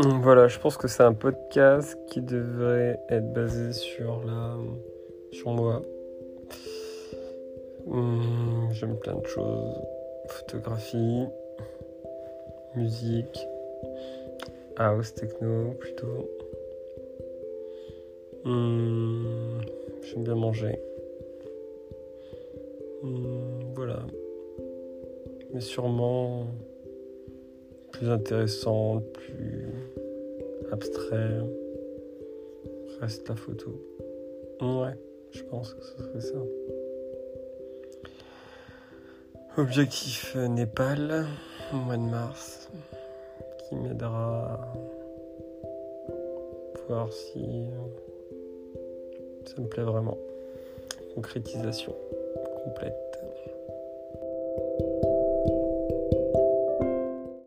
Voilà, je pense que c'est un podcast qui devrait être basé sur la, sur moi. Hum, J'aime plein de choses, photographie, musique, house, techno plutôt. Hum, J'aime bien manger. Voilà. Mais sûrement plus intéressant, plus abstrait, reste la photo. Ouais, je pense que ce serait ça. Objectif Népal, au mois de mars, qui m'aidera à voir si ça me plaît vraiment. Concrétisation complète.